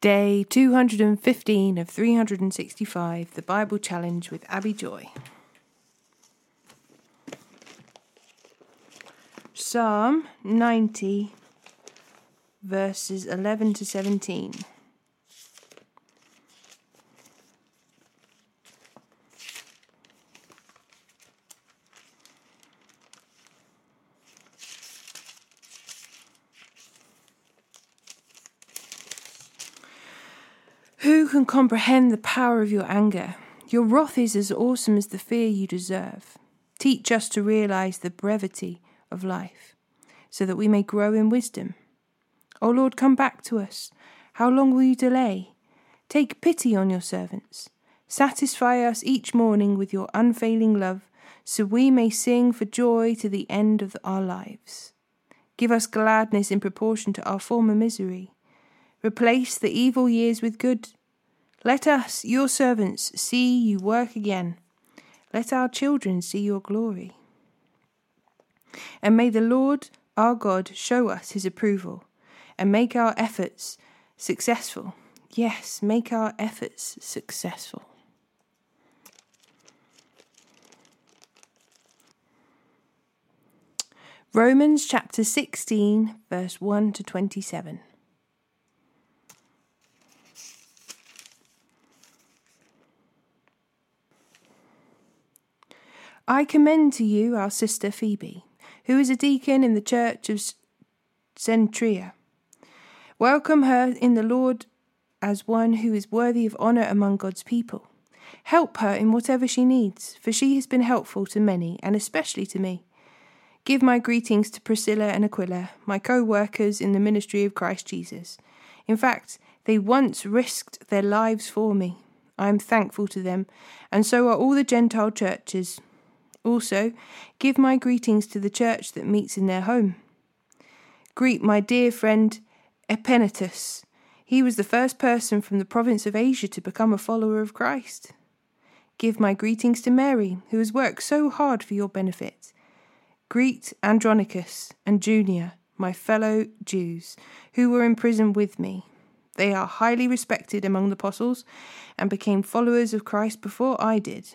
Day 215 of 365, the Bible Challenge with Abi Joy. Psalm 90, verses 11 to 17. Who can comprehend the power of your anger? Your wrath is as awesome as the fear you deserve. Teach us to realize the brevity of life, so that we may grow in wisdom. O Lord, come back to us. How long will you delay? Take pity on your servants. Satisfy us each morning with your unfailing love, so we may sing for joy to the end of our lives. Give us gladness in proportion to our former misery Replace the evil years with good. Let us, your servants, see you work again. Let our children see your glory. And may the Lord our God show us his approval and make our efforts successful. Yes, make our efforts successful. Romans chapter 16, verse 1 to 27. I commend to you our sister Phoebe, who is a deacon in the church of Cenchrea. Welcome her in the Lord as one who is worthy of honour among God's people. Help her in whatever she needs, for she has been helpful to many, and especially to me. Give my greetings to Priscilla and Aquila, my co workers in the ministry of Christ Jesus. In fact, they once risked their lives for me. I am thankful to them, and so are all the Gentile churches. Also, give my greetings to the church that meets in their home. Greet my dear friend Epenetus. He was the first person from the province of Asia to become a follower of Christ. Give my greetings to Mary, who has worked so hard for your benefit. Greet Andronicus and Junia, my fellow Jews, who were in prison with me. They are highly respected among the apostles and became followers of Christ before I did.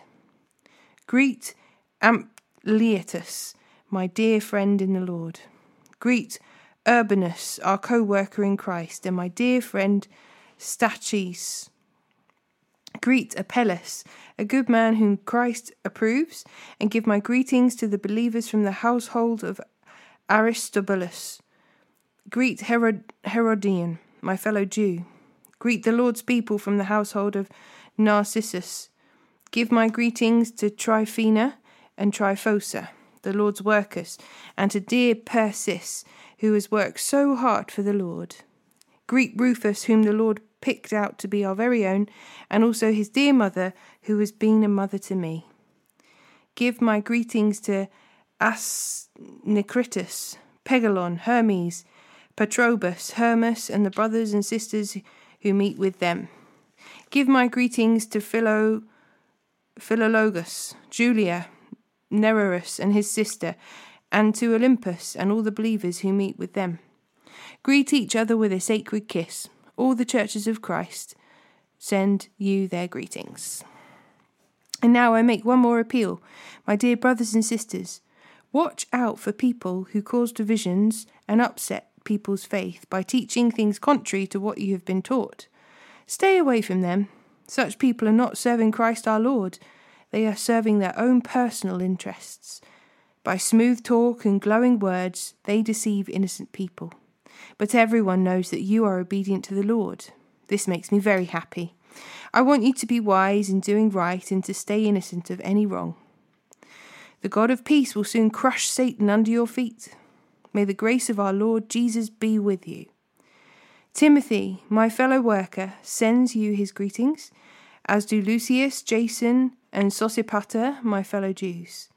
Greet Ampliatus, my dear friend in the Lord. Greet Urbanus, our co worker in Christ, and my dear friend Stachys. Greet Apelles, a good man whom Christ approves, and give my greetings to the believers from the household of Aristobulus. Greet Herod- Herodion, my fellow Jew. Greet the Lord's people from the household of Narcissus. Give my greetings to Tryphena and Tryphosa, the Lord's workers, and to dear Persis, who has worked so hard for the Lord. Greet Rufus, whom the Lord picked out to be our very own, and also his dear mother, who has been a mother to me. Give my greetings to Asyncritus, Pegalon, Hermes, Patrobas, Hermas, and the brothers and sisters who meet with them. Give my greetings to Philo, Philologus, Julia, Nereus and his sister, and to Olympas and all the believers who meet with them. Greet each other with a sacred kiss. All the churches of Christ send you their greetings. And now I make one more appeal, my dear brothers and sisters. Watch out for people who cause divisions and upset people's faith by teaching things contrary to what you have been taught. Stay away from them. Such people are not serving Christ our Lord they are serving their own personal interests. By smooth talk and glowing words, they deceive innocent people. But everyone knows that you are obedient to the Lord. This makes me very happy. I want you to be wise in doing right and to stay innocent of any wrong. The God of peace will soon crush Satan under your feet. May the grace of our Lord Jesus be with you. Timothy, my fellow worker, sends you his greetings, as do Lucius, Jason, and Sosipater, my fellow Jews.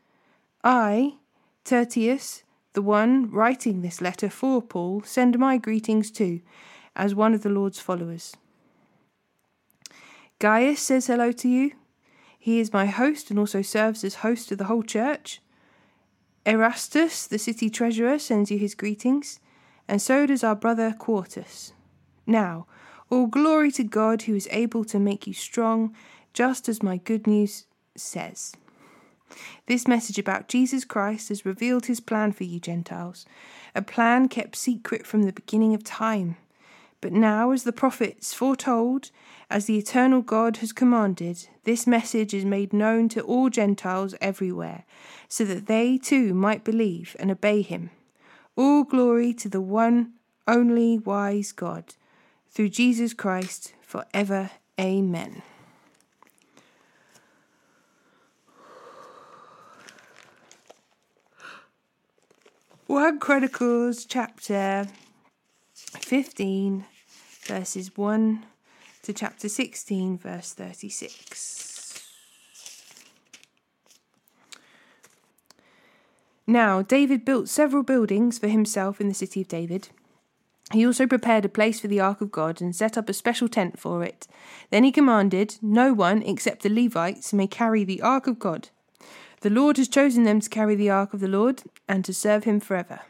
I, Tertius, the one writing this letter for Paul, send my greetings too, as one of the Lord's followers. Gaius says hello to you. He is my host and also serves as host of the whole church. Erastus, the city treasurer, sends you his greetings, and so does our brother Quartus. Now, All glory to God who is able to make you strong, just as my good news says. This message about Jesus Christ has revealed his plan for you Gentiles, a plan kept secret from the beginning of time. But now, as the prophets foretold, as the eternal God has commanded, this message is made known to all Gentiles everywhere, so that they too might believe and obey him. All glory to the one only wise God, through Jesus Christ, for ever. Amen. 1 Chronicles chapter 15, verses 1 to chapter 16, verse 36. Now, David built several buildings for himself in the city of David. He also prepared a place for the ark of God and set up a special tent for it. Then he commanded, No one except the Levites may carry the ark of God. The Lord has chosen them to carry the ark of the Lord and to serve him forever.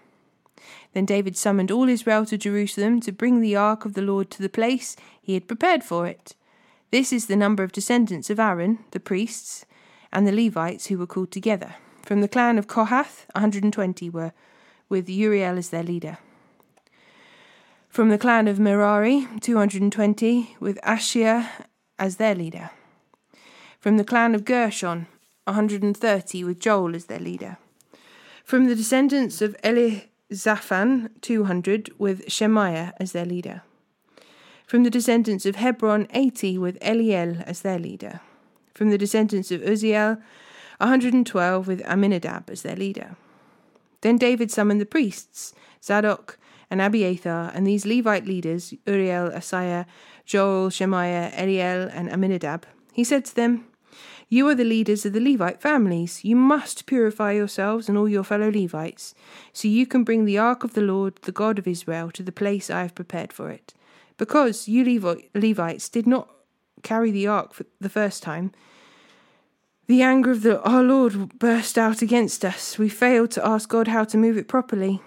Then David summoned all Israel to Jerusalem to bring the ark of the Lord to the place he had prepared for it. This is the number of descendants of Aaron, the priests, and the Levites who were called together. From the clan of Kohath, 120 were, with Uriel as their leader. From the clan of Merari, 220, with Asaiah as their leader. From the clan of Gershon, 130, with Joel as their leader. From the descendants of Elizaphan, 200, with Shemaiah as their leader. From the descendants of Hebron, 80, with Eliel as their leader. From the descendants of Uzziel, 112, with Amminadab as their leader. Then David summoned the priests, Zadok and Abiathar, and these Levite leaders, Uriel, Asaiah, Joel, Shemaiah, Eliel, and Amminadab. He said to them, you are the leaders of the Levite families. You must purify yourselves and all your fellow Levites, so you can bring the ark of the Lord, the God of Israel, to the place I have prepared for it. Because you Levites did not carry the ark for the first time, the anger of the, our Lord burst out against us. We failed to ask God how to move it properly.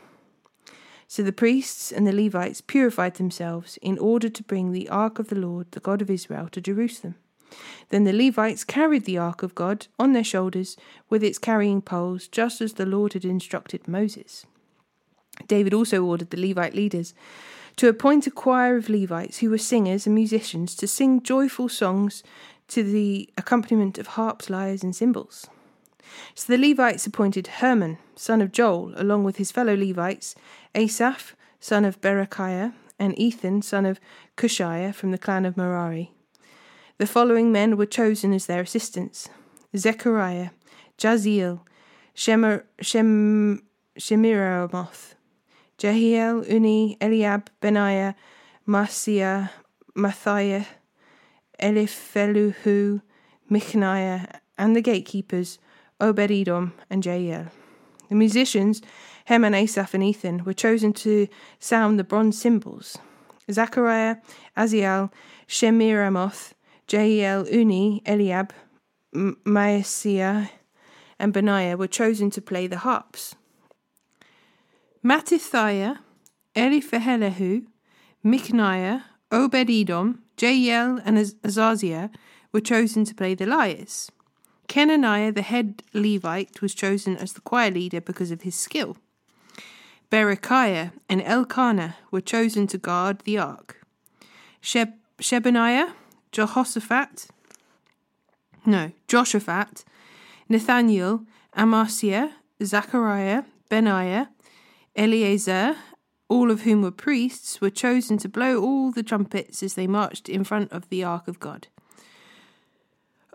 So the priests and the Levites purified themselves in order to bring the ark of the Lord, the God of Israel, to Jerusalem. Then the Levites carried the ark of God on their shoulders with its carrying poles, just as the Lord had instructed Moses. David also ordered the Levite leaders to appoint a choir of Levites who were singers and musicians to sing joyful songs to the accompaniment of harps, lyres, and cymbals. So the Levites appointed Herman, son of Joel, along with his fellow Levites, Asaph, son of Berechiah, and Ethan, son of Cushiah, from the clan of Merari. The following men were chosen as their assistants Zechariah, Jaaziel, Shemer, Shem, Shemiramoth, Jehiel, Unni, Eliab, Benaiah, Maaseiah, Matthiah, Elipheluhu, Mikneiah, and the gatekeepers, Obed Edom and Jael. The musicians, Heman, Asaph, and Ethan, were chosen to sound the bronze cymbals. Zechariah, Aziel, Shemiramoth, Jael, Unni, Eliab, Maaseiah, and Benaiah were chosen to play the harps. Mattithiah, Eliphelehu, Mikneiah, Obed Edom, Jael, and Azaziah were chosen to play the lyres. Kenaniah, the head Levite, was chosen as the choir leader because of his skill. Berechiah and Elkanah were chosen to guard the ark. Sheb- Shebaniah, Jehoshaphat, no, Joshaphat, Nathaniel, Amasaiah, Zechariah, Benaiah, Eleazar, all of whom were priests, were chosen to blow all the trumpets as they marched in front of the ark of God.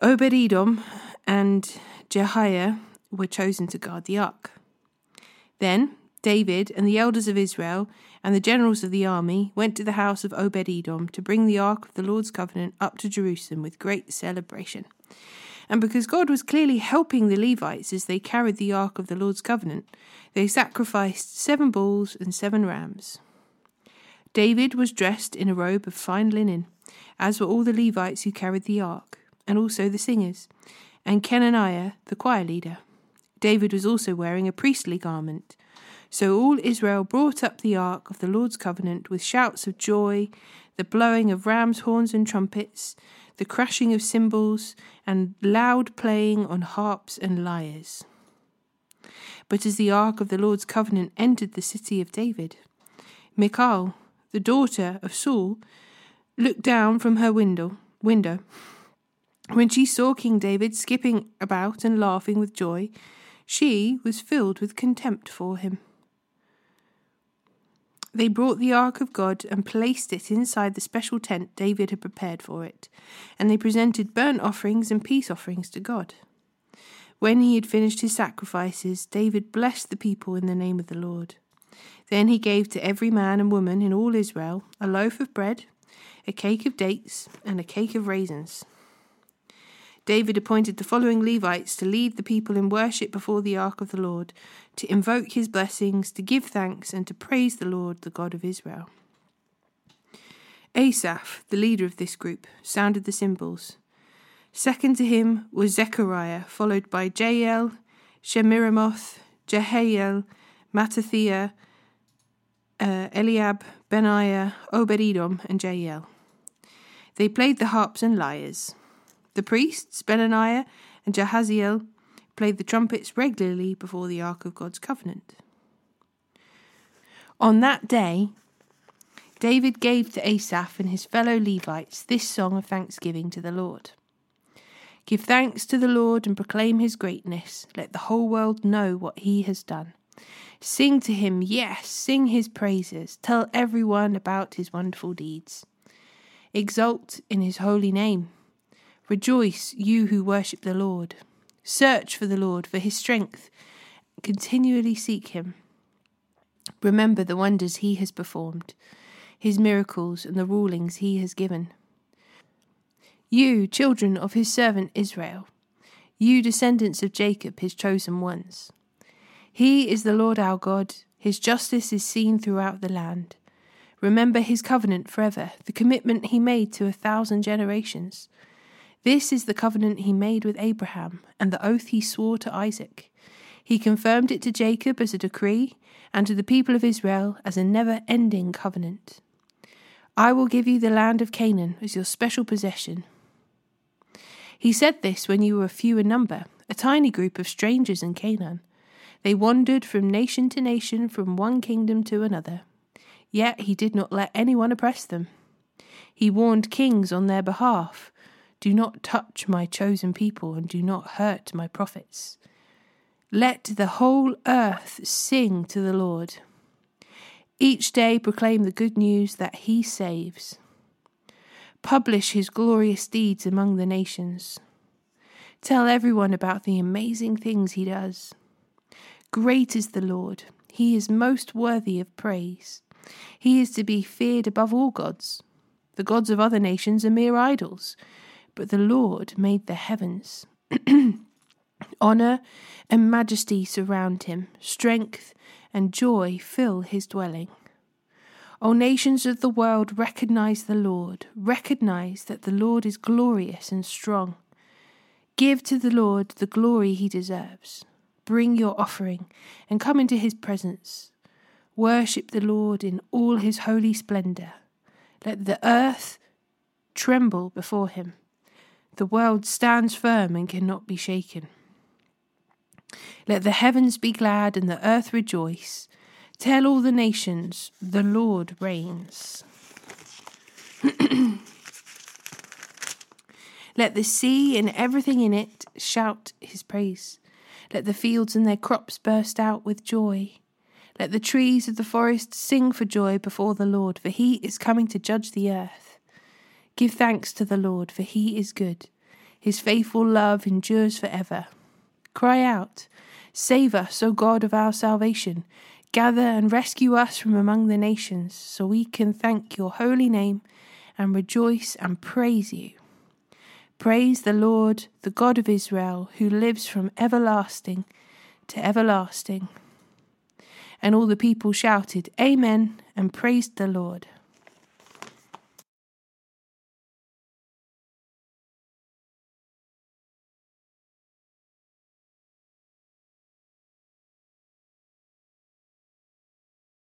Obed Edom and Jehiah were chosen to guard the ark. Then David and the elders of Israel and the generals of the army went to the house of Obed Edom to bring the ark of the Lord's covenant up to Jerusalem with great celebration. And because God was clearly helping the Levites as they carried the ark of the Lord's covenant, they sacrificed seven bulls and seven rams. David was dressed in a robe of fine linen, as were all the Levites who carried the ark, and also the singers, and Kenaniah, the choir leader. David was also wearing a priestly garment. So all Israel brought up the ark of the Lord's covenant with shouts of joy the blowing of rams' horns and trumpets, the crashing of cymbals, and loud playing on harps and lyres. But as the ark of the Lord's covenant entered the city of David, Michal, the daughter of Saul, looked down from her window window. When she saw King David skipping about and laughing with joy, she was filled with contempt for him. They brought the ark of God and placed it inside the special tent David had prepared for it, and they presented burnt offerings and peace offerings to God. When he had finished his sacrifices, David blessed the people in the name of the Lord. Then he gave to every man and woman in all Israel a loaf of bread, a cake of dates, and a cake of raisins. David appointed the following Levites to lead the people in worship before the ark of the Lord, to invoke his blessings, to give thanks, and to praise the Lord, the God of Israel. Asaph, the leader of this group, sounded the cymbals. Second to him was Zechariah, followed by Jael, Shemiramoth, Jehiel, Mattithiah, uh, Eliab, Benaiah, Obed-Edom, and Jael. They played the harps and lyres. The priests, Benaniah and Jahaziel, played the trumpets regularly before the Ark of God's covenant. On that day, David gave to Asaph and his fellow Levites this song of thanksgiving to the Lord. Give thanks to the Lord and proclaim his greatness. Let the whole world know what he has done. Sing to him, yes, sing his praises. Tell everyone about his wonderful deeds. Exult in his holy name. Rejoice, you who worship the Lord. Search for the Lord, for his strength. Continually seek him. Remember the wonders he has performed, his miracles, and the rulings he has given. You, children of his servant Israel, you descendants of Jacob, his chosen ones. He is the Lord our God, his justice is seen throughout the land. Remember his covenant forever, the commitment he made to a thousand generations this is the covenant he made with Abraham, and the oath he swore to Isaac. He confirmed it to Jacob as a decree, and to the people of Israel as a never ending covenant. I will give you the land of Canaan as your special possession. He said this when you were few in number, a tiny group of strangers in Canaan. They wandered from nation to nation, from one kingdom to another. Yet he did not let anyone oppress them. He warned kings on their behalf do not touch my chosen people, and do not hurt my prophets. Let the whole earth sing to the Lord. Each day proclaim the good news that he saves. Publish his glorious deeds among the nations. Tell everyone about the amazing things he does. Great is the Lord, he is most worthy of praise. He is to be feared above all gods. The gods of other nations are mere idols but the Lord made the heavens. Honour and majesty surround him, strength and joy fill his dwelling. O nations of the world, recognize the Lord, recognize that the Lord is glorious and strong. Give to the Lord the glory he deserves. Bring your offering and come into his presence. Worship the Lord in all his holy splendour. Let the earth tremble before him. The world stands firm and cannot be shaken. Let the heavens be glad and the earth rejoice. Tell all the nations, the Lord reigns. Let the sea and everything in it shout his praise. Let the fields and their crops burst out with joy. Let the trees of the forest sing for joy before the Lord, for he is coming to judge the earth. Give thanks to the Lord, for he is good. His faithful love endures forever. Cry out, Save us, O God of our salvation. Gather and rescue us from among the nations, so we can thank your holy name and rejoice and praise you. Praise the Lord, the God of Israel, who lives from everlasting to everlasting. And all the people shouted, Amen, and praised the Lord.